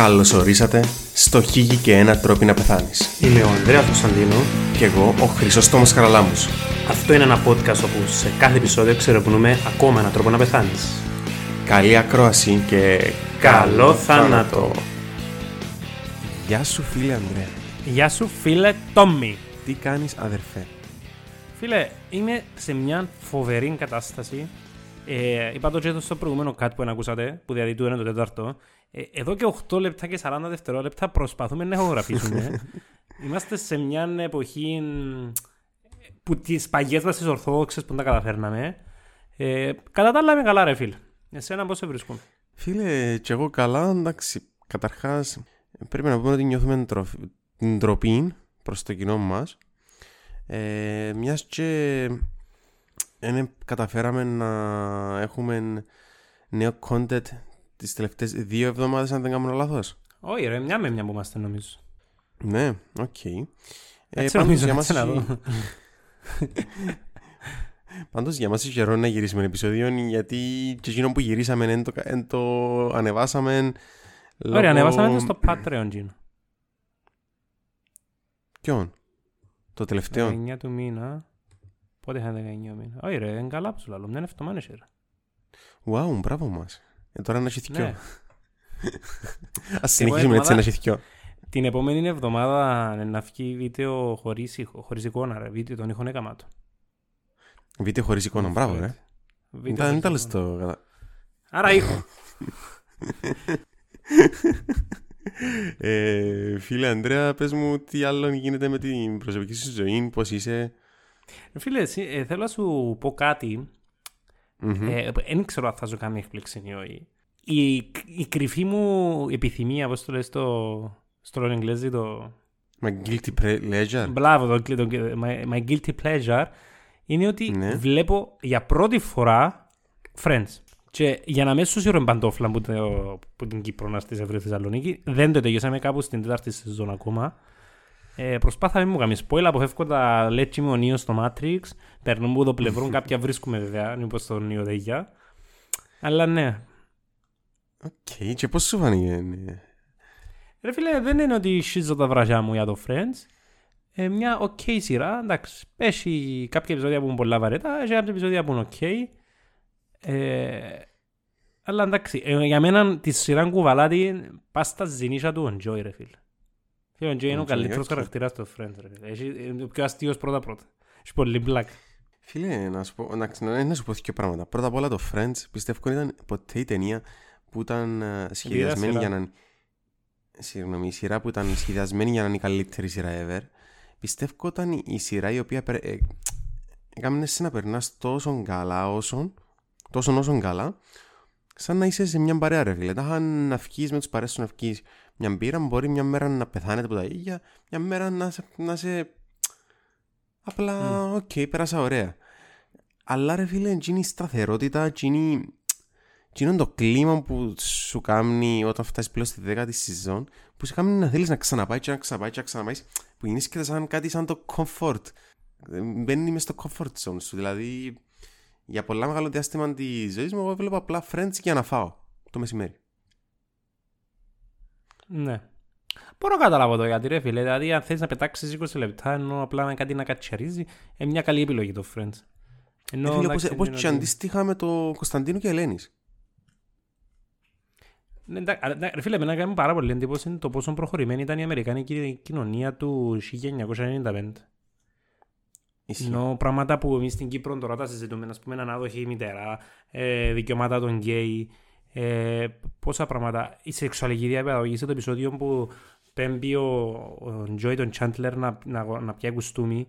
Καλώ ορίσατε στο Χίγη και ένα τρόπο να πεθάνεις. Είμαι ο Ανδρέας Κωνσταντίνο. Και εγώ ο Χρυσός Τόμος Χαραλάμου. Αυτό είναι ένα podcast όπου σε κάθε επεισόδιο ξερευνούμε ακόμα ένα τρόπο να πεθάνεις. Καλή ακρόαση και. Καλό θάνατο! Γεια σου, φίλε Ανδρέα. Γεια σου, φίλε Τόμι. Τι κάνεις, αδερφέ; Φίλε, είμαι σε μια φοβερή κατάσταση. Ε, είπα το και στο προηγούμενο κάτι που ακούσατε, που διαδίδει το 1 4 εδώ και 8 λεπτά και 40 δευτερόλεπτα προσπαθούμε να ηχογραφήσουμε. Είμαστε σε μια εποχή που τις παγιές μας τις ορθόδοξες που τα καταφέρναμε. Ε, κατά τα άλλα είμαι καλά ρε φίλ. Εσένα πώς σε βρίσκω. Φίλε, και εγώ καλά, εντάξει. Καταρχάς, πρέπει να πούμε ότι νιώθουμε τροφ- την ντροπή προς το κοινό μας. Ε, μιας και δεν καταφέραμε να έχουμε νέο content τις τελευταίες δύο εβδομάδες αν δεν κάνω λάθος; Όχι ρε, μια με μια που είμαστε νομίζω. Ναι, οκ. Ε, Έτσι πάντως νομίζω, για έτσι μας να έχει- δω. Πάντως για μας έχει καιρό να γυρίσουμε επεισόδιο γιατί και εκείνο που γυρίσαμε εν το, εν το ανεβάσαμε Ωραία, λόγω- ανεβάσαμε το στο Patreon, Gino. Ποιον; Το τελευταίο; 19 του μήνα. Πότε είχα 19 μήνα; Όχι ρε, είναι καλά που σου λέω. Μια εβδομάδα είσαι, ρε. Wow, μπράβο μας. Ε, τώρα να έχει θυκιό. Ναι. Ας συνεχίσουμε έτσι εβδομάδα- να έχει θυκιό. Την επόμενη εβδομάδα να βγει βίντεο χωρίς, ήχο- χωρίς εικόνα ρε. Βίντεο τον ήχο έκαμα το. Βίντεο χωρίς εικόνα, μπράβο ρε. Βίντεο Ήταν χωρίς ήταν λες εικόνα. το... κατα- Άρα ήχο. Ε, Φίλε Ανδρέα, πες μου τι άλλο γίνεται με την προσωπική σου ζωή, πώς είσαι; Φίλε, εσύ, ε, θέλω να σου πω κάτι. Μμμ. Ε, Δεν ξέρω αν θα σου κάνει έκπληξη ή όχι. Η, η κρυφή μου επιθυμία, πώς το λες στο, στο Εγγλέζι, το... My guilty pleasure. Μπράβο, το, το, my, my guilty pleasure είναι ότι Ναι. βλέπω για πρώτη φορά Friends. Και για να με σούσιρο παντόφλα που, το, που την Κύπρο να στη Ευρύ Θεσσαλονίκη, δεν το τελειώσαμε κάπου στην τέταρτη σεζόν ακόμα. Ε, προσπάθα να μην μου κάνει spoil, αποφεύγω τα λέτσι μου ο Νίος στο Matrix, παίρνω από το πλευρό, κάποια βρίσκουμε βέβαια, μήπως στο Νίο Δεγιά. Αλλά ναι. Οκ, και πώς σου φάνηκε. ναι. Ρε φίλε, δεν είναι ότι σχίζω τα βραζιά μου για το Friends. Ε, μια ok σειρά, εντάξει. Έχει κάποια επεισόδια που είναι πολλά βαρετά, έχει κάποια επεισόδια που είναι ok. Ε, αλλά εντάξει, ε, για μένα τη σειρά κουβαλάτη πας στα ζηνίσια του Enjoy ρε φίλε. Φίλε, ο Enjoy είναι ο Enjoy, καλύτερος ok. χαρακτήρας του Friends ρε φίλε. Έχει, είναι ο πιο αστείος πρώτα πρώτα. Έχει πολύ μπλακ. Φίλε, να σου πω, εντάξει, να, να σου πω δύο πράγματα. Πρώτα απ' όλα το Friends πιστεύω ήταν ποτέ η ταινία που ήταν ε, σχεδιασμένη σειρά. για να είναι... Συγγνώμη, η σειρά που ήταν σχεδιασμένη για να είναι η καλύτερη σειρά ever. Πιστεύω ήταν η- η σειρά η οποία περ- ε, έκαμε σε να περνάς τόσο καλά όσο, τόσο όσο καλά, σαν να είσαι σε μια παρέα ρε φίλε. Τα είχαν να βγεις με τους παρέες σου να βγεις μια μπύρα, μπορεί μια μέρα να πεθάνετε από τα ίδια, μια μέρα να σε, να σε Απλά, οκ, πέρασα ωραία. Αλλά ρε φίλε, εκείνη η σταθερότητα, εκείνη, εκείνο το κλίμα που σου κάνει όταν φτάσεις πλέον στη δέκατη σεζόν, που σε κάνει να θέλεις να ξαναπάεις και να ξαναπάεις και να ξαναπάεις, που γεννήσκεται σαν κάτι σαν το comfort. Ε, Μπαίνεις μες στο comfort zone σου, δηλαδή για πολλά μεγάλο διάστημα τη ζωής μου, εγώ βλέπω απλά friends για να φάω το μεσημέρι. Ναι. Μπορώ να καταλάβω το γιατί ρε φίλε. Δηλαδή αν θες να πετάξεις 20 λεπτά ενώ απλά να κάτι να κατσιαρίζει, είναι μια καλή επιλογή το Friends. Ενώ, Ε, φίλε, εντάξει, όπως, όπως είναι και ότι- αντίστοιχα με το Κωνσταντίνο και Ελένης. Ναι, εντάξει, αλλά, ναι, Ρε φίλε, εμένα κάνει πάρα πολύ εντύπωση το πόσο προχωρημένη ήταν η Αμερικάνικη κοινωνία του 1995. Ισχύει. Ενώ πράγματα που εμείς στην Κύπρο τώρα τα συζητούμε, ας πούμε, ανάδοχη μητέρα, ε, δικαιώματα των γκέι, ε, πόσα πράγματα. Η σεξουαλική διαπαιδαγωγή σε το επεισόδιο που πέμπει ο, ο Τζόι τον Τσάντλερ να, να, να πιάει κουστούμι,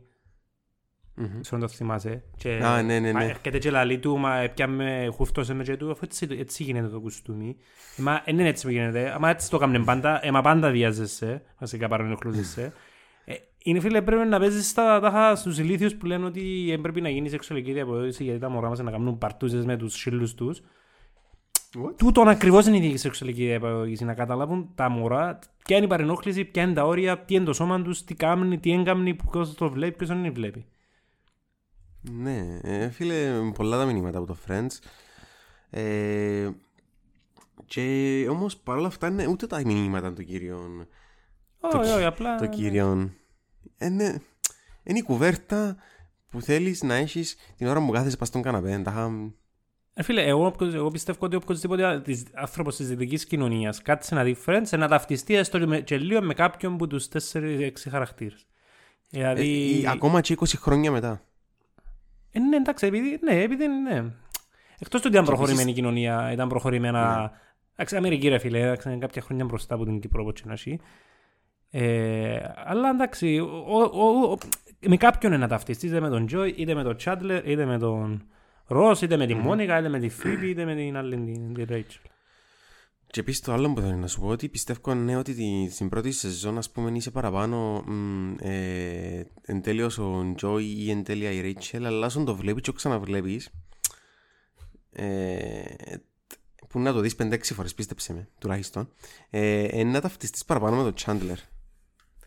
Μμμ. ξέρω αν το θυμάσαι. Και, Α, ναι, ναι, ναι. μα, Έρχεται και λαλεί του, μα πιάμε χούφτωσε με και του, αφού έτσι, έτσι γίνεται το κουστούμι. Ε, Μα δεν είναι έτσι που γίνεται, μα έτσι το έκαμε πάντα, ε, μα πάντα βιάζεσαι, βασικά παρενοχλούσεσαι. Ε, είναι φίλε πρέπει να παίζεις τα τάχα στους ηλίθιους που λένε ότι δεν πρέπει να γίνεις σεξουαλική διαποδότηση γιατί τα μωρά μας να κάνουν παρτούζες με τους σύλλους τους. What? Τούτον ακριβώς είναι η σεξουαλική διαπαιδαγώγηση, να καταλάβουν τα μωρά ποια είναι η παρενόχληση, ποια είναι τα όρια, τι είναι το σώμα τους, τι κάνουν, τι έγκαμνει, ποιος το βλέπει, ποιος δεν βλέπει. Ναι, ε, φίλε, πολλά τα μηνύματα από το Friends. Ε, Και όμως παρόλα αυτά είναι ούτε τα μηνύματα του κύριου. Όχι, όχι, απλά... Το κύριο. Είναι, είναι η κουβέρτα που θέλεις να έχεις την ώρα που κάθεσαι πας στον καναπέ. Τα χαμ- Ε, φίλε, εγώ, εγώ πιστεύω ότι οποιοδήποτε άνθρωπος της δυτικής κοινωνίας κάτσε να δει Friends να ταυτιστεί έστω και με- και λίγο με κάποιον από τους 4-6 χαρακτήρες. Δηλαδή... Ε, ή ακόμα και 20 χρόνια μετά. Ε, ναι, εντάξει, επειδή, ναι, επειδή ναι. Εκτός του ότι ήταν Και προχωρημένη η επίσης- κοινωνία, ήταν προχωρημένα... Εντάξει, Αμερική ρε φίλε, εντάξει, είναι κάποια χρόνια μπροστά από την Κύπρο όπως και να έχει. Ε, αλλά εντάξει, ο, ο, ο, ο- με κάποιον είναι να ταυτιστείς, είτε με τον Τζόι, είτε με τον Τσάντλερ, είτε με τον Ρος, είτε με τη Μόνικα, είτε με τη Φίμπη, είτε με την άλλη, την, την Ρέιτσελ. Και επίσης το άλλο που θέλω να σου πω ότι πιστεύω ναι ότι τη- στην πρώτη σεζόν ας πούμε είσαι παραπάνω μ, ε, εν τέλει ο Τζόι ή εν τέλει η Ρέιτσελ αλλά όσο το βλέπεις και ξαναβλέπεις ε, που να το δεις 5-6 φορές πίστεψε με τουλάχιστον ε, ε, να ταυτιστείς παραπάνω με τον Τσάντλερ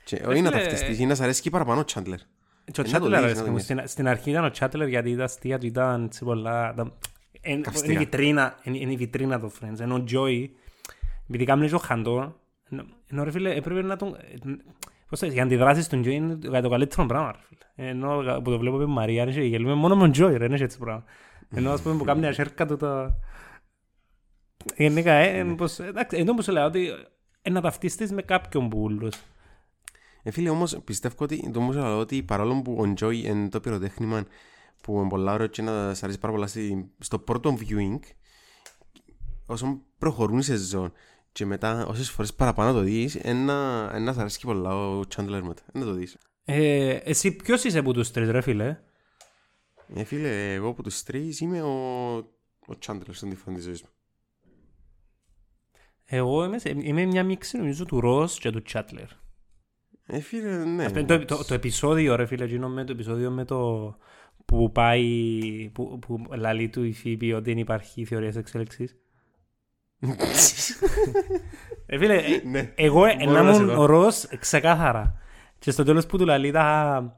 και όχι να φίλε, ταυτιστείς ή να σ' αρέσει παραπάνω ο Τσάντλερ Και ο Ε, να το Τσάτλερ δεις, αρέσει να το μου. δεις. Στην, στην αρχή ήταν ο Τσάτλερ γιατί ήταν αστεία του ήταν σε πολλά... ήταν- εν- Καυστικά. Είναι η βιτρίνα, είναι είναι η βιτρίνα το Friends. Ενώ ο Τζόι, επειδή κάνουν και ο Χαντό, ενώ- ενώ ρε φίλε έπρεπε να τον... Πώς θα οι αντιδράσεις του Τζόι είναι το το καλύτερο πράγμα ρε φίλε. Ενώ που το βλέπω με Μαρία είναι και γελούμε μόνο με τον Τζόι ρε, είναι έτσι πράγμα. Ενώ ας πούμε που κάνει μια σέρκα του τα... Γενικά, ε, ε, πως- εντάξει, ενώ που σου λέω ότι ε, να ταυτιστείς με κάποιον που ούλους. Ε, φίλε, όμως πιστεύω ότι το όμως λέω ότι παρόλο που ο Joy είναι το πυροτέχνημα που είναι πολλά ωραίο και να σ' αρέσει πάρα πολλά στη- στο πρώτο viewing όσο προχωρούν οι σεζόν και μετά όσες φορές παραπάνω το δεις ένα, ένα σ' αρέσει και πολλά ο Chandler μετά. Να το δεις. Ε, εσύ ποιος είσαι από τους τρεις ρε φίλε; Ε, φίλε, εγώ από τους τρεις είμαι ο, ο Chandler στον τυφόν της ζωής μου. Εγώ είμαι, σε- είμαι μια μίξη νομίζω του Ρος και του Τσάντλερ. Ε, φίλε, ναι. Αυτό είναι το, το, το επεισόδιο ρε φίλε, εκείνο με το επεισόδιο με το που πάει, που, που λαλεί του η Φίμπη ότι δεν υπάρχει θεωρίας εξέλιξης. Ε, φίλε, ε, ναι. εγώ Μπορώ να να σε ήμουν δω. ο Ρος ξεκάθαρα. Και στο τέλος που του λαλεί τα...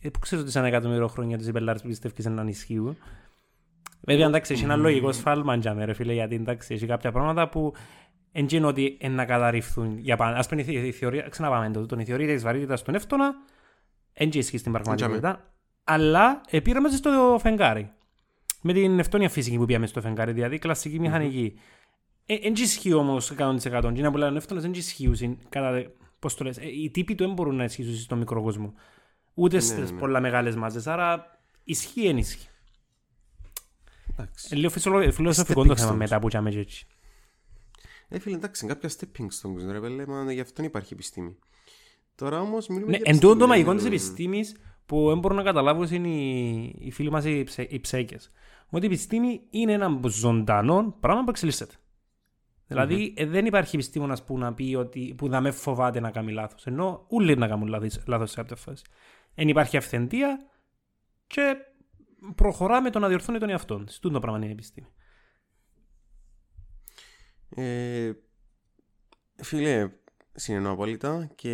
Ε, που ξέρεις ότι σαν εκατομμύριο χρόνια τους υπελάρες που πιστεύεις να ισχύουν. Βέβαια, εντάξει, έχει ένα λογικό σφάλμα για μέ, ρε φίλε, γιατί εντάξει, έχει κάποια πράγματα που δεν είναι ότι είναι να καταρριφθούν για πάντα. Ας πούμε, η θη- η θεωρία, ξαναπάμε το, τον η θεωρία της βαρύτητας του νεύτωνα, δεν ισχύει στην πραγματικότητα, αλλά επήραμε στο φεγγάρι. Με την ευτόνια φυσική που πήγαμε στο φεγγάρι, δηλαδή κλασική μηχανική. Δεν ισχύει όμως 100%. Τι να που λένε εύτονες δεν ισχύουν κατά... Πώς το λες, ε, οι τύποι του δεν μπορούν να ισχύσουν στον μικρό κόσμο. Ούτε Ναι, στις ναι. πολλά μεγάλες μάζες, άρα ισχύει εν ισχύει. Εντάξει. Ε, Λίγο φυσιολο- φιλοσοφικό το Stepping θέμα stones. μετά που τσάμε και έτσι. Ε, φίλε, εντάξει, είναι κάποια stepping stones, ρε πέλε, μα γι' αυτό υπάρχει επιστήμη. Τώρα όμως μιλούμε Ναι, για εν τούτο το επιστήμη, μαγικό δεν- της επιστήμης που δεν μπορούν να καταλάβουν είναι οι, οι φίλοι μας οι, ψε, οι ψέκες. Ότι η επιστήμη είναι ένα ζωντανό πράγμα που εξελίσσεται. Δηλαδή ε, δεν υπάρχει επιστήμονας που να πει ότι που να με φοβάται να κάνει λάθος. Ενώ όλοι να κάνουν λάθος, λάθος σε κάποια φάση. Εν υπάρχει αυθεντία και προχωρά με το να διορθώνει τον εαυτό της. Τούτο το πράγμα είναι η επιστήμη. Ε, φίλε, συνεννοώ απόλυτα και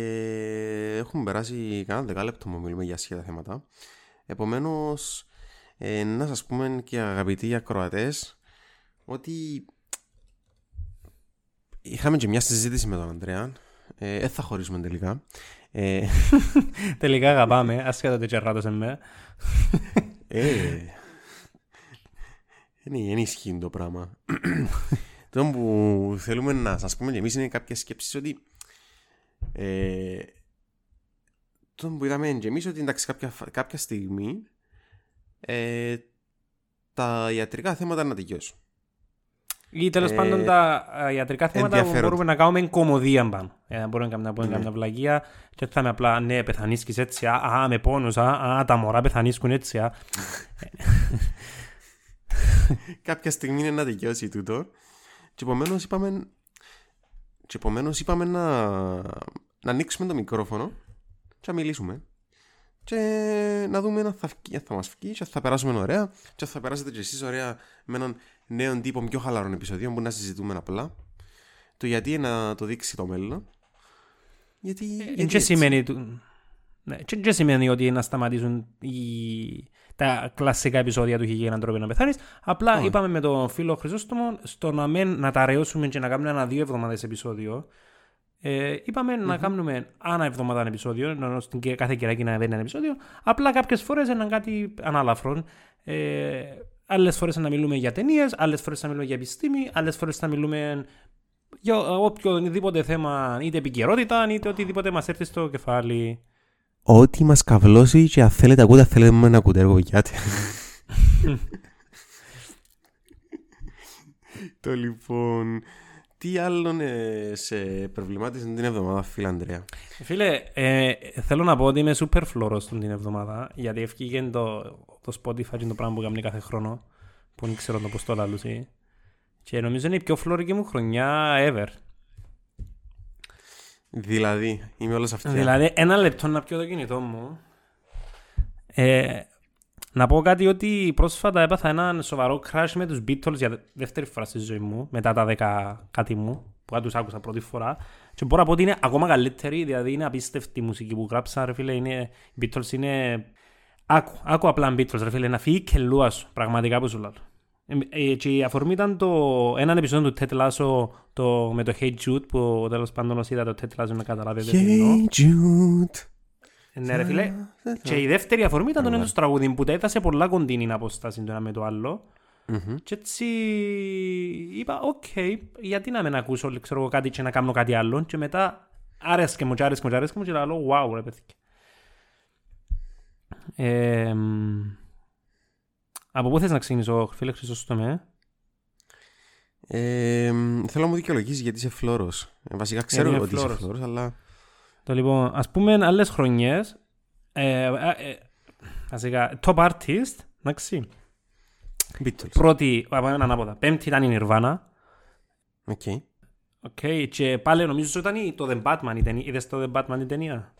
έχουμε περάσει κανένα δεκάλεπτο που μιλούμε για σχέδια θέματα. Επομένως, ε, να σας πούμε και αγαπητοί ακροατές ότι είχαμε και μια συζήτηση με τον Ανδρέα. Ε, δεν θα χωρίσουμε τελικά. Ε, Τελικά αγαπάμε, ασχέτω ότι τσερράτωσε με. Ε, είναι, είναι ισχύει το πράγμα. το που θέλουμε να σας πούμε και εμείς είναι κάποια σκέψη ότι ε, το που είδαμε και εμείς ότι εντάξει κάποια, φα- κάποια στιγμή ε, τα ιατρικά θέματα να τελειώσουν. Ή τέλος Ε, πάντων τα ε, ιατρικά θέματα που ενδιαφέροντα. μπορούμε να κάνουμε κομμωδία πάνω. Ε, να μπορούμε να κάνουμε- να πούμε Ναι. καμιά βλαγία και θα είμαι απλά ναι, πεθανίσκεις έτσι, α, α, με πόνους, α, α, τα μωρά πεθανίσκουν έτσι, α. κάποια στιγμή είναι να τελειώσει τούτο και επομένως είπαμε και επομένως είπαμε να, να ανοίξουμε το μικρόφωνο και να μιλήσουμε. Και να δούμε αν θα, βγει, αν θα μας βγει και αν θα περάσουμε ωραία. Και αν θα περάσετε και εσείς ωραία με έναν νέο τύπο πιο χαλαρών επεισοδίων που να συζητούμε απλά. Το γιατί να το δείξει το μέλλον. Γιατί, Εν γιατί και έτσι. σημαίνει του- Ναι, και δεν σημαίνει ότι να σταματήσουν οι... τα κλασικά επεισόδια του «Είχε έναν τρόπο να πεθάνεις». Απλά Όχι. είπαμε με τον φίλο Χρυσόστομο στο να, μην, να τα ρεώσουμε και να κάνουμε ένα δύο εβδομάδες επεισόδιο. Ε, είπαμε να κάνουμε ανά εβδομάδα ένα επεισόδιο, ενώ στην και- κάθε κυράκι να μπαίνει ένα επεισόδιο. Απλά κάποιες φορές έναν κάτι ανάλαφρον. Ε, άλλες φορές να μιλούμε για ταινίες, άλλες φορές να μιλούμε για επιστήμη, άλλες φορές να μιλούμε για οποιοδήποτε θέμα, είτε επικαιρότητα, είτε οτιδήποτε μας έρθει στο κεφάλι. Ό,τι μας καυλώσει και αν θέλετε ακούτε, αν θέλετε να ακούτε, έργο γιάτε. Το λοιπόν... Τι άλλον ε, σε προβλημάτισε την εβδομάδα, φίλε Ανδρέα; Φίλε, ε, θέλω να πω ότι είμαι super φλόρος την εβδομάδα, γιατί έφυγε το, το Spotify και το πράγμα που κάνει κάθε χρόνο, που δεν ξέρω το πώς το λαλούσει. Και νομίζω είναι η πιο φλόρικη μου χρονιά ever. Δηλαδή, είμαι όλος αυτή. Δηλαδή, ένα λεπτό να πιω το κινητό μου. Ε, να πω κάτι ότι πρόσφατα έπαθα έναν σοβαρό crash με τους Beatles για δε- δεύτερη φορά στη ζωή μου, μετά τα 10 κάτι μου, που τους άκουσα πρώτη φορά. Και μπορώ να πω ότι είναι ακόμα καλύτερη, δηλαδή είναι απίστευτη η μουσική που γράψα, ρε φίλε, είναι, οι Beatles είναι... Άκου, άκου απλά Beatles, ρε φίλε, να φύγει και λούας σου, πραγματικά που σου λέω. Ε, ε, και η αφορμή ήταν το, έναν επεισόδιο του Ted Lasso το, με το Hey Jude, που τέλος πάντων όσοι είδα το Ted Lasso να καταλάβετε τι εννοώ. Hey Jude. Ε, Ναι ρε φίλε. Και η δεύτερη αφορμή ήταν το νέο του τραγούδι που τα έδωσε πολλά κοντινή απόσταση το ένα με το άλλο. Μμμ. Και έτσι είπα, οκ, γιατί να μην ακούσω ξέρω, εγώ, κάτι και να κάνω κάτι άλλο. Και μετά άρεσκε μου και άρεσκε μου και άρεσκε μου και λέω, wow ρε παιδί. Ε, μ, από πού θες να ξεκινήσω, φίλε Χρυσόστομε. Ε, μ, θέλω να μου δικαιολογήσεις γιατί είσαι φλόρος. Ε, βασικά ξέρω είμαι ότι είσαι φλόρος. φλόρος, αλλά... Το λοιπόν, ας πούμε άλλες χρονιές, ε, ε, ε, βασικά, top artist, εντάξει, Beatles. πρώτη, από έναν ανάποδα, πέμπτη ήταν η Nirvana, Ok. okay, και πάλι νομίζω ότι ήταν η- το The Batman η ταινία, είδες το The Batman η ταινία;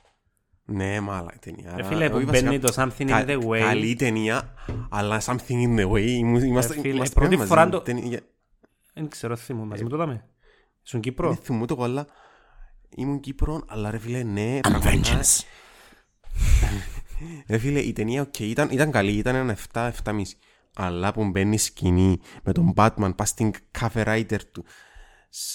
Ναι, μάλα η ταινία. Ρε φίλε, που Όχι, βασικά, μπαίνει το Something κα- in the Way. Καλή ταινία, αλλά something in the way. Ήμουν- Είμαστε, φίλε, είμαστε πρώτη μαζί. φορά το- Ταινία- Δεν ξέρω, θυμούμαι, μαζί μου το είδαμε. Στον Κύπρο; Δεν θυμούμαι το εγώ, αλλά ήμουν Κύπρο, αλλά ρε φίλε, ναι, πραγματικά. Ρε φίλε, η ταινία οκ, ήταν, ήταν καλή, ήταν ένα 7, 7,5. Αλλά που μπαίνει σκηνή με τον Batman, πας στην κάθε writer του.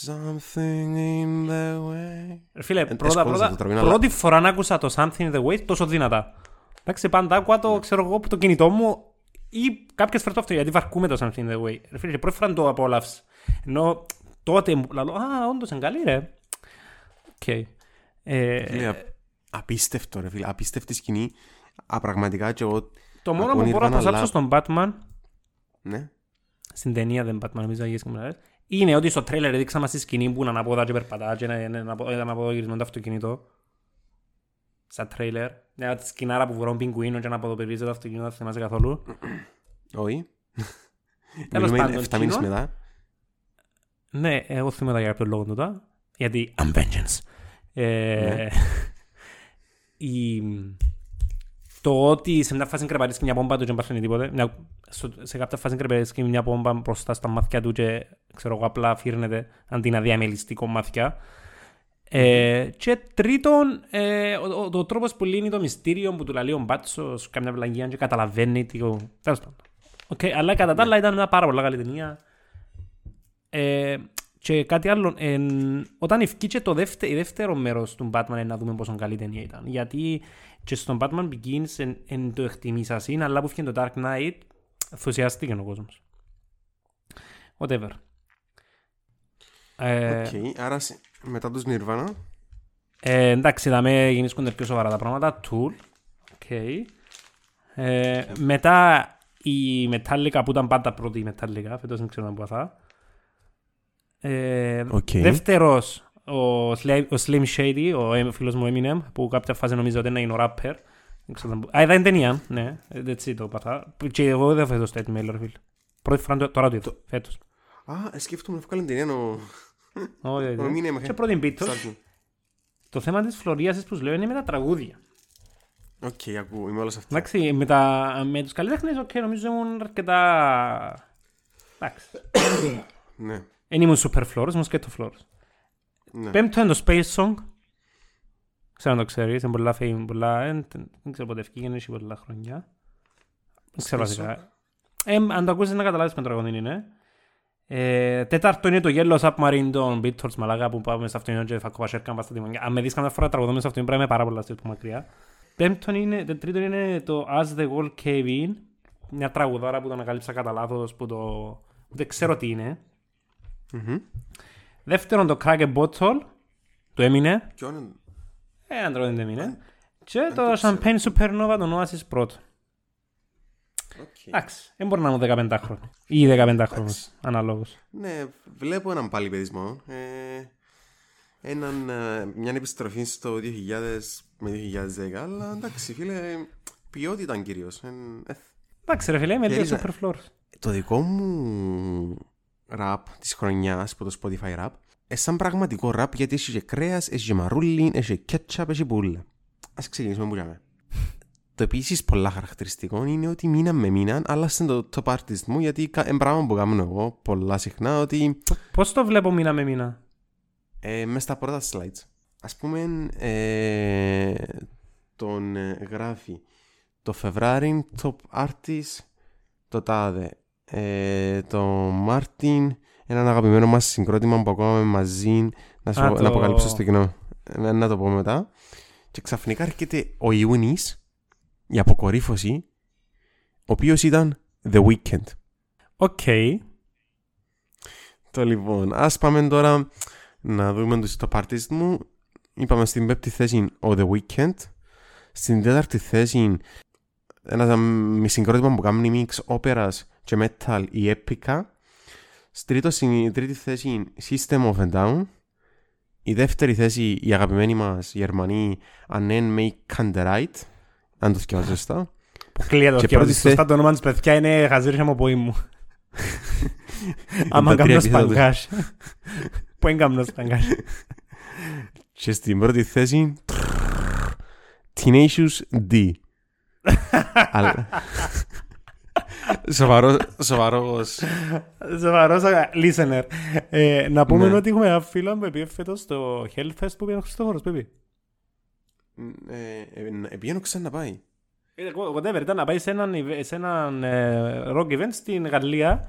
Something in the way. Ρε Φίλε, Ε, πρώτα, έσκοζα πρώτα, το τραβήν, αλλά- πρώτη φορά να άκουσα το Something in the Way τόσο δυνατά. Εντάξει, πάντα άκουα το, ξέρω εγώ, από το κινητό μου ή κάποιες φορές το αυτό, γιατί βαρκούμε το Something in the Way. Ρε φίλε, και πρώτη φορά να το απόλαυσα. Ενώ τότε μου λέω, α, όντως είναι καλή ρε. Οκ. Ε, Φίλε, α- απίστευτο ρε φίλε, απίστευτη σκηνή. Απραγματικά και εγώ, το μόνο ακούω που μπορώ να Nirvana, προσάψω αλλά- στον Batman, ναι. στην ταινία δεν Batman, νομίζω αγίες και μου λες, είναι ότι στο τρέλερ έδειξα μας τη σκηνή που είναι ανάποδα και περπατά και είναι ένα αναποδογυρισμένο το αυτοκίνητο. Σαν τρέιλερ. Μια τη σκηνάρα που φορά πιγκουίνο και αναποδοπερίζει το αυτοκίνητο, δεν θυμάσαι καθόλου. Όχι. Τέλος Μιλούμε πάντων, 7 μήνες κοινό. μετά. Ναι, εγώ θυμάμαι για κάποιο λόγο τούτα. Γιατί I'm vengeance. Ε, Ναι. η, το ότι σε μια φάση κρεπαρίσκει μια πόμπα του και δεν παθαίνει τίποτε. Μια, στο- σε κάποια φάση κρεπαρίσκει μια πόμπα μπροστά στα μάτια του και ξέρω εγώ απλά φύρνεται αντί να διαμελιστεί κομμάτια. Ε, και τρίτον, ε, ο, ο, ο τρόπος που λύνει το μυστήριο που του λέει ο Μπάτσος, κάμια βλαγία και καταλαβαίνει τι... ο- Τέλος πάντων. Οκ, αλλά κατά τα άλλα ήταν μια πάρα πολύ καλή ταινία. Ε, και κάτι άλλο, εν, όταν ευκήκε το δεύτερο, η δεύτερο μέρος του Batman ε, να δούμε πόσο καλή ταινία ήταν. Γιατί και στον Batman Begins εν, εν το εκτιμήσασαι, αλλά που έφυγε το Dark Knight, ενθουσιάστηκε ο κόσμος. Whatever. Ε, Οκ, άρα σε- μετά τους Nirvana. ε, εντάξει, θα με γίνησκονται πιο σοβαρά τα πράγματα. Tool. Okay. Ε, μετά η Metallica που ήταν πάντα πρώτη η Metallica, φέτος δεν ξέρω να πω θα. Ε, Οκ. Δεύτερος ο, Slim, ο Slim Shady, ο ε, φίλος μου Eminem, που κάποια φάση νομίζω ότι είναι ο rapper. Δεν ξέρω να πω. Α, είδα την ταινία, ναι, that's it το παθά. Και εγώ δεν φέτος το email, ρε φίλε. Πρώτη φορά το- τώρα το είδα, φέτος. Α, ε, σκέφτομαι να βγάλει ταινία ο... Όχι, όχι, ο όχι. Eminem. Και πρώτη Beatles. Στάλτη. Το θέμα της φλωρίασης που σου λέω είναι με τα τραγούδια. Οκ, ακούω, είμαι όλος αυτός. Εντάξει, με, τα, με τους καλλιτέχνες, οκ, νομίζω ήμουν αρκετά... Εντάξει. Ναι, Δεν ήμουν super φλώρος, ήμουν σκέτο φλώρος. ναι. Πέμπτο είναι το Space Song. Ξέρω αν το ξέρεις, είναι πολλά fame, πολλά... εν- Δεν ξέρω πότε ευκήγε, έχει πολλά χρόνια. Δεν ξέρω Σπίσω. βασικά. Ε, αν το ακούσεις να καταλάβεις ποιο τραγούδι είναι. Ε, τέταρτο είναι το Yellow Submarine των Beatles, μαλάκα, που πάμε στο αυτοκίνητο και θα κοπασέρκαν πας στα τιμόνια. Αν με δεις καμιά φορά τραγουδούμε στο αυτοκίνητο, πρέπει να είμαι πάρα πολλά στήριο που μακριά. Πέμπτον είναι, το τρίτο είναι το As the Wall Cave In, μια τραγουδάρα που το ανακάλυψα κατά λάθος, που το... που δεν ξέρω τι είναι. Μμμ. Δεύτερον το Crack a Bottle, το έμεινε. Ποιον είναι- Ε, αν τρώω δεν έμεινε. Και δεν το το ξέρω. Champagne Supernova, τον Oasis πρώτο. Οκ. Εντάξει, δεν μπορεί να είμαι 15 χρόνο. Ή 15 χρόνο, Εντάξει. αναλόγως. Ναι, βλέπω έναν πάλι παιδισμό. Ε, έναν, ε, μια επιστροφή στο 2000 με 2010, αλλά εντάξει φίλε, ποιότητα κυρίως. Ε, ε, Εντάξει ρε φίλε, είμαι Και λίγο είδα- super floors. το δικό μου rap της χρονιάς από το Spotify rap ε, σαν πραγματικό rap γιατί έχει και κρέας, έχει και μαρούλι, έχει και ketchup, έχει πουλα. Ας ξεκινήσουμε που λέμε. Το επίσης πολλά χαρακτηριστικό είναι ότι μήνα με μήνα άλλασε το top artist μου γιατί είναι πράγμα που κάνω εγώ πολλά συχνά ότι Πώς το βλέπω μήνα με μήνα; ε, μες στα πρώτα slides. Ας πούμε, ε, τον ε, γράφει το Φεβράρι top artist το τάδε. Ε, το Μάρτιν, έναν αγαπημένο μας συγκρότημα που ακούμε μαζί, να, σου, Α, πω- το- να αποκαλύψω στο κοινό. Ε, να το πω μετά. Και ξαφνικά έρχεται ο Ιούνις, η αποκορύφωση, ο οποίος ήταν The Weeknd. OK. Το λοιπόν, ας πάμε τώρα να δούμε τους top artist μου. Είπαμε στην πέμπτη θέση ο The Weeknd. Στην τέταρτη θέση ένας μη συγκρότημα που κάνει mix όπερας και metal η Epica. Στη τρίτο, στην τρίτη θέση System of a Down. Η δεύτερη θέση οι αγαπημένοι μας Γερμανοί AnnenMayKantereit. Αν το θυκευάζω σωστά. Αποκλείεται το Και θκιό. πρώτη Σωστά το όνομα της παιδιά είναι χαζίρια μου ποή μου. Άμα τα τρία κάνω επίθετα του. σπαγκάς. Πού έγκαμνω σπαγκάς. Και στην πρώτη θέση Tenacious D. Αλλά- Σοβαρό, σοβαρός. Σοβαρός α, listener. Ε, Να πούμε Ναι. ότι έχουμε ένα φίλο που πήγε φέτος στο Hellfest που πήγε ο Χριστόφορος. Πήγε. Ε, ε, Επήγαινε ξανά πάει. Ε, Whatever, ήταν να πάει σε έναν, event- σε έναν ε, rock event στην Γαλλία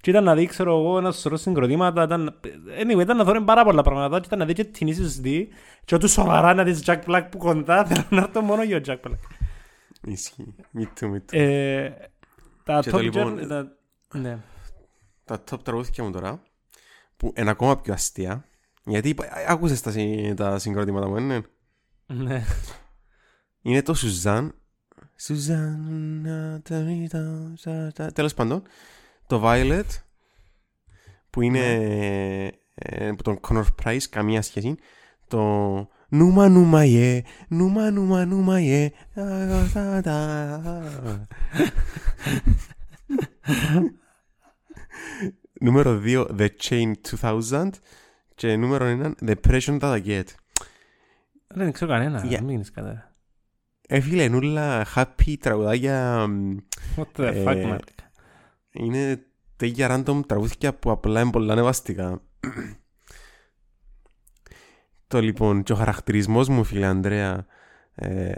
και ήταν να δει, ξέρω εγώ, ένα σωρό συγκροτήματα. Ήταν, anyway, ήταν να δω πάρα πολλά πράγματα και ήταν να δει και την ίσως δει και ό,τι σοβαρά να δεις Jack Black που κοντά θέλω να έρθω μόνο για ο Jack Black. Ισχύει. Me too, me too. Ε, τα Και το top λοιπόν- gen... τα- Ναι. Τα top τραγούδια μου τώρα, που είναι ακόμα πιο αστεία, γιατί είπα- άκουσες τα, συ- τα συγκρότηματα μου, είναι. Ναι. Είναι το Σουζάν. Σουζάν. Τέλος πάντων. Το Violet. Που είναι ε, από τον Connor Price, καμία σχέση. Το Νούμα νούμα ε, νούμα νούμα νούμα ε. Νούμερο 2, The Chain 2000. Και νούμερο 1, The Pressure That I Get. Δεν ξέρω κανένα. Yeah. Μην γίνεις κατά. Έφυγε νουλα happy τραγουδάκια. μ, What the Ε, fuck, man. Είναι τέτοια random τραγούδια που απλά είναι πολλά ανεβαστικά. Το λοιπόν, και ο χαρακτηρισμός μου, φίλε Ανδρέα, ε,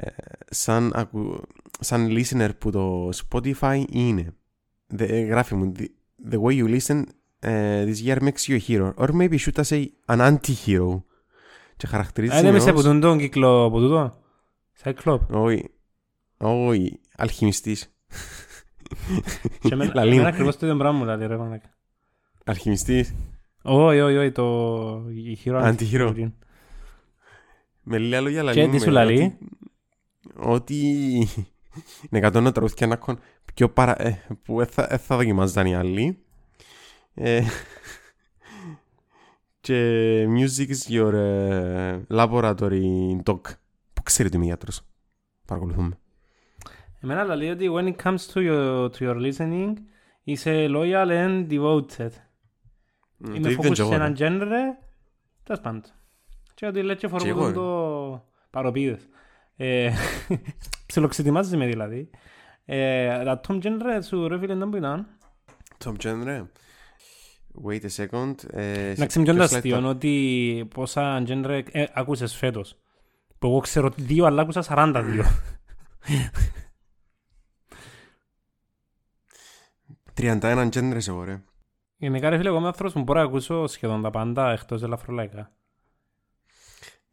σαν, ακου, σαν listener που το Spotify είναι. The, ε, γράφει μου, the, the way you listen uh, this year makes you a hero. Or maybe should I say an anti-hero. Και χαρακτηρίζει Α, δεν είσαι ως- από τον τον κύκλο από τούτο. Cyclop. Όχι, όχι, αλχημιστής. Και εμένα Λαλή εμένα μου. ακριβώς το ίδιο πράγμα μου λέει ρε μαλάκα. Αλχημιστής. Όχι, όχι, όχι, το η hero Anti-hero. Anti-hero. Με λίγα λόγια Και λαλή τι μου, σου ε, λαλεί; ότι- Ότι είναι εκατόν τραγούδια να έχουν πιο παρα... ε, που δεν θα, ε, θα δοκιμάζαν οι άλλοι. Ε, και music is your ε, laboratory dog. Πού ξέρει ότι είμαι γιατρός. Παρακολουθούμε. Εμένα λέει ότι when it comes to your, to your listening είσαι loyal and devoted. Το Είμαι ίδιο focused και σε εγώ, έναν ρε. genre, τέλος πάντων. Και ότι λέει και εγώ, φορμούν ρε. το παροπίδες. Ε, Ψιλοξετοιμάζεσαι με δηλαδή. Ε, Τα top genre σου ρε φίλε ήταν που ήταν. Top genre. Wait a second. Ε, Να σε ξεμιώντα ποιος slide αστείο το- ότι πόσα genre ε, άκουσες φέτος. Που εγώ ξέρω δύο, αλλά άκουσα 42. 31 genders εγώ ρε. Γενικά ρε φίλε, εγώ είμαι άνθρωπος που μπορώ να ακούσω σχεδόν τα πάντα εκτός ελαφρολαϊκά.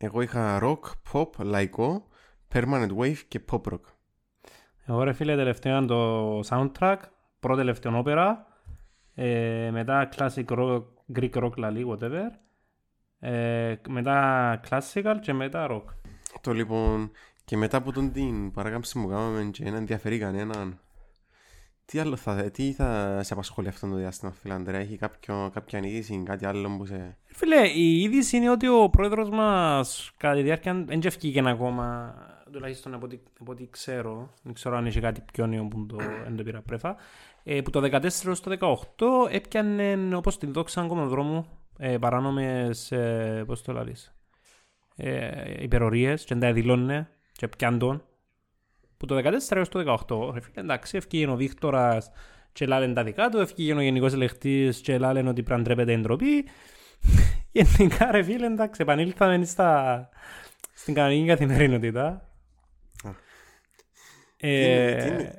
Εγώ είχα rock, pop, λαϊκό, permanent wave και pop rock. Εγώ ρε φίλε τελευταίο ήταν το soundtrack, πρώτο τελευταίο όπερα, ε, μετά classic rock, greek rock λαλί, whatever, ε, μετά classical και μετά rock. Το λοιπόν, και μετά από τον την παράκαμψη μου κάναμε και να ενδιαφέρει κανέναν. Τι άλλο θα, τι θα σε απασχολεί αυτό το διάστημα, Φιλάνδερα, έχει κάποιο, κάποια είδηση, κάτι άλλο που σε... Φίλε, η είδηση είναι ότι ο πρόεδρος μας κατά τη διάρκεια δεν ευκήγε ακόμα, τουλάχιστον από ό,τι, από ό,τι ξέρω, δεν ξέρω αν είχε κάτι πιο νέο που το, δεν το πήρα πρέφα, ε, που το 14 έως το 18 έπιανε όπως την δόξα κομμοδρόμου ε, παράνομες, ε, πώς το λαλείς, ε, υπερορίες και τα δηλώνε και πιάντον που το 14 έως το 18, ρε φίλε, εντάξει, ευκήγε ο Βίκτορας και λάλεν τα δικά του, ευκήγε ο γενικός ελεκτής και λάλεν ότι πρέπει να ντρέπεται εντροπή. Γενικά ρε φίλε, εντάξει, επανήλθαμε στα, στην κανονική καθημερινότητα. Ε, Τι είναι-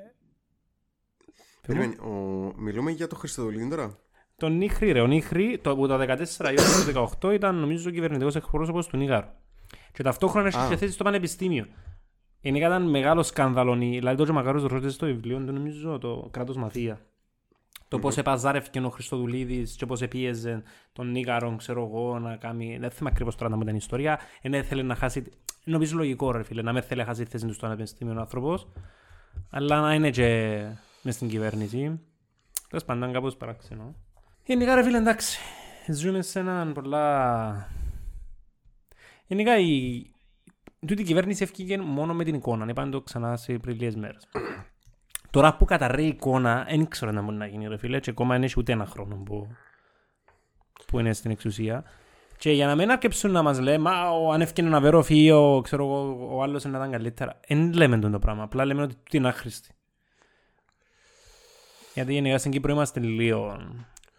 Περίμενε, ο- μιλούμε για το Χριστοδουλίδη τώρα; Το Νίχρη ρε, ο Νίχρη το, που το 14 έως το 18 ήταν νομίζω ο κυβερνητικός εκπρόσωπος του Νίγαρου. Και ταυτόχρονα Α. είχε θέση στο πανεπιστήμιο. Γενικά ήταν μεγάλο σκάνδαλο, δηλαδή το Τζομακάρος ρωτήσε στο βιβλίο του νομίζω το κράτος μαθία. Το πώς επαζάρευκε ο Χριστοδουλίδης και πώς επίεζε τον Νίγαρο, ξέρω εγώ, να κάνει... Δεν θυμάμαι ακριβώς τώρα να μου ήταν η ιστορία. Εν έθελε να χάσει... Νομίζω λογικό ρε φίλε, να με θέλει να χάσει τη θέση του στο πανεπιστήμιο ο άνθρωπος. Αλλά να είναι και μες στην κυβέρνηση. Τέλος πάντων, ήταν κάπως παράξενο. Γενικά ρε φίλε, εντάξει. Ζούμε σε έναν πολλά... Γενικά η... Τούτη η κυβέρνηση ευκήγε μόνο με την εικόνα. Είπαμε το ξανά σε πριν λίγες μέρες. Τώρα που καταρρέει η εικόνα, δεν ξέρω να μπορεί να γίνει ρε φίλε και ακόμα δεν έχει ούτε ένα χρόνο που, που είναι στην εξουσία. Και για να μην αρκεψούν να μας λέει, μα ο, αν έφτιανε ένα βεροφείο, ξέρω εγώ, ο άλλος είναι να ήταν καλύτερα. Δεν λέμε τον το πράγμα, απλά λέμε ότι τούτη είναι άχρηστη. Γιατί γενικά στην Κύπρο είμαστε λίγο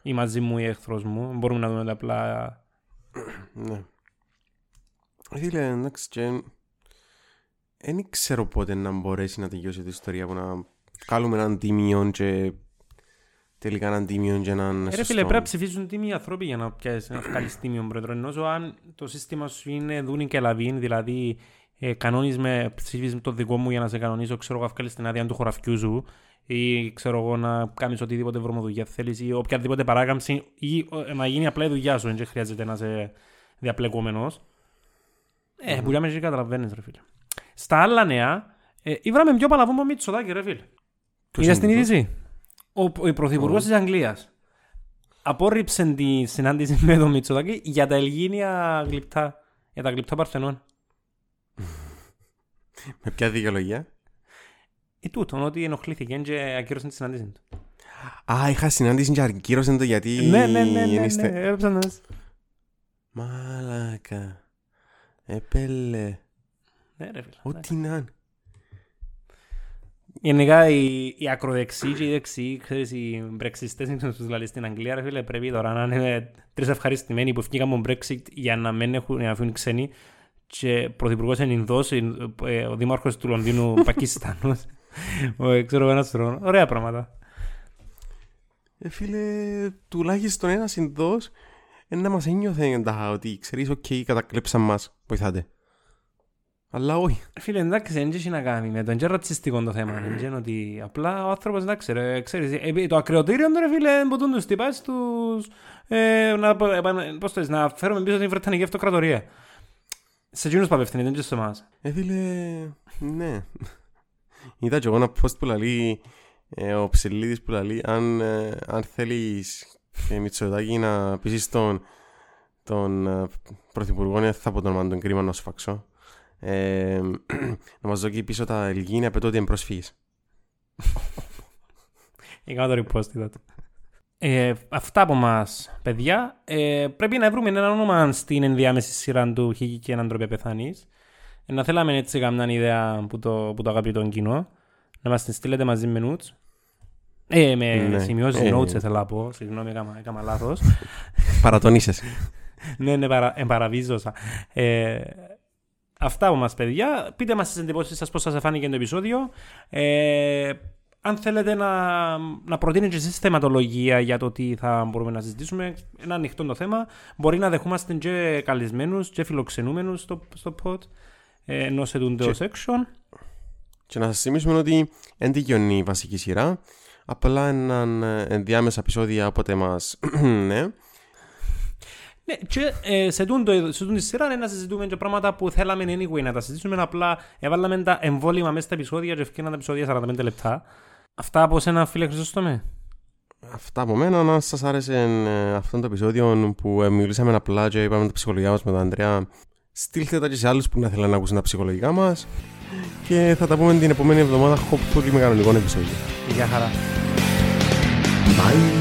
ή μαζί μου ή εχθρός μου. Μπορούμε να δούμε τα απλά Ναι. Φίλε, εντάξει, και... Δεν ξέρω πότε να μπορέσει να τελειώσει η ιστορία που να κάνουμε έναν τίμιο και τελικά έναν τίμιο και έναν Ε, Ρε σωστό. φίλε, πρέπει να ψηφίσουν τίμοι άνθρωποι για να πιάσεις να βγάλεις τίμιο πρόεδρο. Ενώ αν το σύστημα σου είναι δούνι και λαβίν, δηλαδή ε, κανόνεις με ψηφίσεις το δικό μου για να σε κανονίσω, ξέρω εγώ, να βγάλεις την άδεια του χωραφιού σου ή ξέρω εγώ να κάνεις οτιδήποτε βρωμοδουλειά θέλεις ή οποιαδήποτε παράκαμψη ή ε, να γίνει απλά η δουλειά σου, δεν χρειάζεται να είσαι διαπλεκόμενος. Ε, που για μέσα καταλαβαίνεις ρε φίλε. Στα άλλα νέα, ε, ήβραμε πιο παλαβό με Μητσοτάκη ρε φίλε. Ποιος Είδες την είναι αυτός; είδηση; Ο, ο πρωθυπουργός Όχι. της Αγγλίας απόρριψε τη συνάντηση με τον Μητσοτάκη για τα ελγίνια γλυπτά, για τα γλυπτά Παρθενών. Με ποια δικαιολογία; Ή τούτον, ότι ενοχλήθηκε και ακύρωσε τη συνάντηση του. Α, είχα συνάντηση και αρκύρωσαν το γιατί... Ναι, ναι, ναι, ναι, είστε- ναι, έπαιξα να δεις. Μαλάκα. Επέλε. Ναι, ρε φίλε. Ό,τι να είναι. Γενικά οι, οι ακροδεξιοί και οι δεξιοί, ξέρεις, οι μπρεξιστές είναι τους δηλαδή στην Αγγλία, ρε φίλε, πρέπει τώρα να είναι τρεις ευχαριστημένοι που βγήκαν από Brexit για να μην έχουν, να αφήνουν ξένοι και πρωθυπουργός είναι Ινδός, ε, ο δήμαρχος του Λονδίνου Πακιστάνος, ο, ξέρω εγώ ένας τρώνο, ωραία πράγματα. Ε, φίλε, τουλάχιστον ένας Ινδός είναι να μας ένιωθε τα ότι ξέρεις, οκ, κατακλέψαν μας, βοηθάτε. Αλλά όχι. Φίλε, εντάξει, δεν έχει να κάνει με το, είναι ρατσιστικό το θέμα, δεν είναι ότι απλά ο άνθρωπος, εντάξει, ρε, ξέρεις, ε, το ακριοτήριο του, ρε φίλε, μπορούν τους τυπάς τους, ε, να, επανα- πώς το λες, να φέρουμε πίσω την Βρετανική Αυτοκρατορία. Σε εκείνους παπευθύνει, δεν είναι και σε εμάς. Ε, φίλε, ναι. Είδα και εγώ ένα post που λαλεί, ε, ο Ψελίδης που λαλεί, αν, ε, αν θέλεις ε, Μητσοτάκη να πείσεις τον, τον ε, Πρωθυπουργό, δεν θα πω το όνομα, τον κρίμα να σου φάξω. Ε, να μας δώσει πίσω τα Ελγίνη, απαιτώ ότι είναι πρόσφυγες. Έκανα το repost, είδα το. Ε, αυτά από μας, παιδιά. Ε, πρέπει να βρούμε ένα όνομα στην ενδιάμεση σειρά του Χίγη και έναν τρόπο πεθάνεις. Ε, να θέλαμε έτσι καμιά ιδέα που το, που το αγαπητό κοινό. Να μας την στείλετε μαζί με notes. Ε, με Ναι. σημειώσεις Ε. notes, ήθελα να πω. Συγγνώμη, έκανα, έκανα λάθος. Παρατονίσες. ναι, ναι, παρα, ε, παραβίζωσα. Ε, Αυτά από μας παιδιά. Πείτε μας τις εντυπώσεις σας πώς σας φάνηκε το επεισόδιο. Ε, αν θέλετε να, να προτείνετε εσείς θεματολογία για το τι θα μπορούμε να συζητήσουμε, ένα ανοιχτό το θέμα. Μπορεί να δεχόμαστε και καλεσμένους και φιλοξενούμενους στο, στο pod ε, ενώ σε το section. Και να σας θυμίσουμε ότι δεν τελειώνει η βασική σειρά. Απλά έναν ενδιάμεσα επεισόδια όποτε μας... ναι. Ναι, και ε, σε τούτο, σε τούτη σειρά είναι να συζητούμε και πράγματα που θέλαμε anyway να τα συζητήσουμε. Απλά έβαλαμε τα εμβόλυμα μέσα στα επεισόδια και ευκαιρία τα επεισόδια 45 λεπτά. Αυτά από σένα, φίλε Χρυσόστομε; Αυτά από μένα. Να σας άρεσε ε, αυτό το επεισόδιο που ε, μιλήσαμε απλά και είπαμε τα ψυχολογικά μας με τον Ανδρέα. Στείλτε τα και σε άλλους που να θέλουν να ακούσουν τα ψυχολογικά μας. Και θα τα πούμε την επόμενη εβδομάδα. Hopefully με κανονικό επεισόδιο. Γεια χαρά. Bye.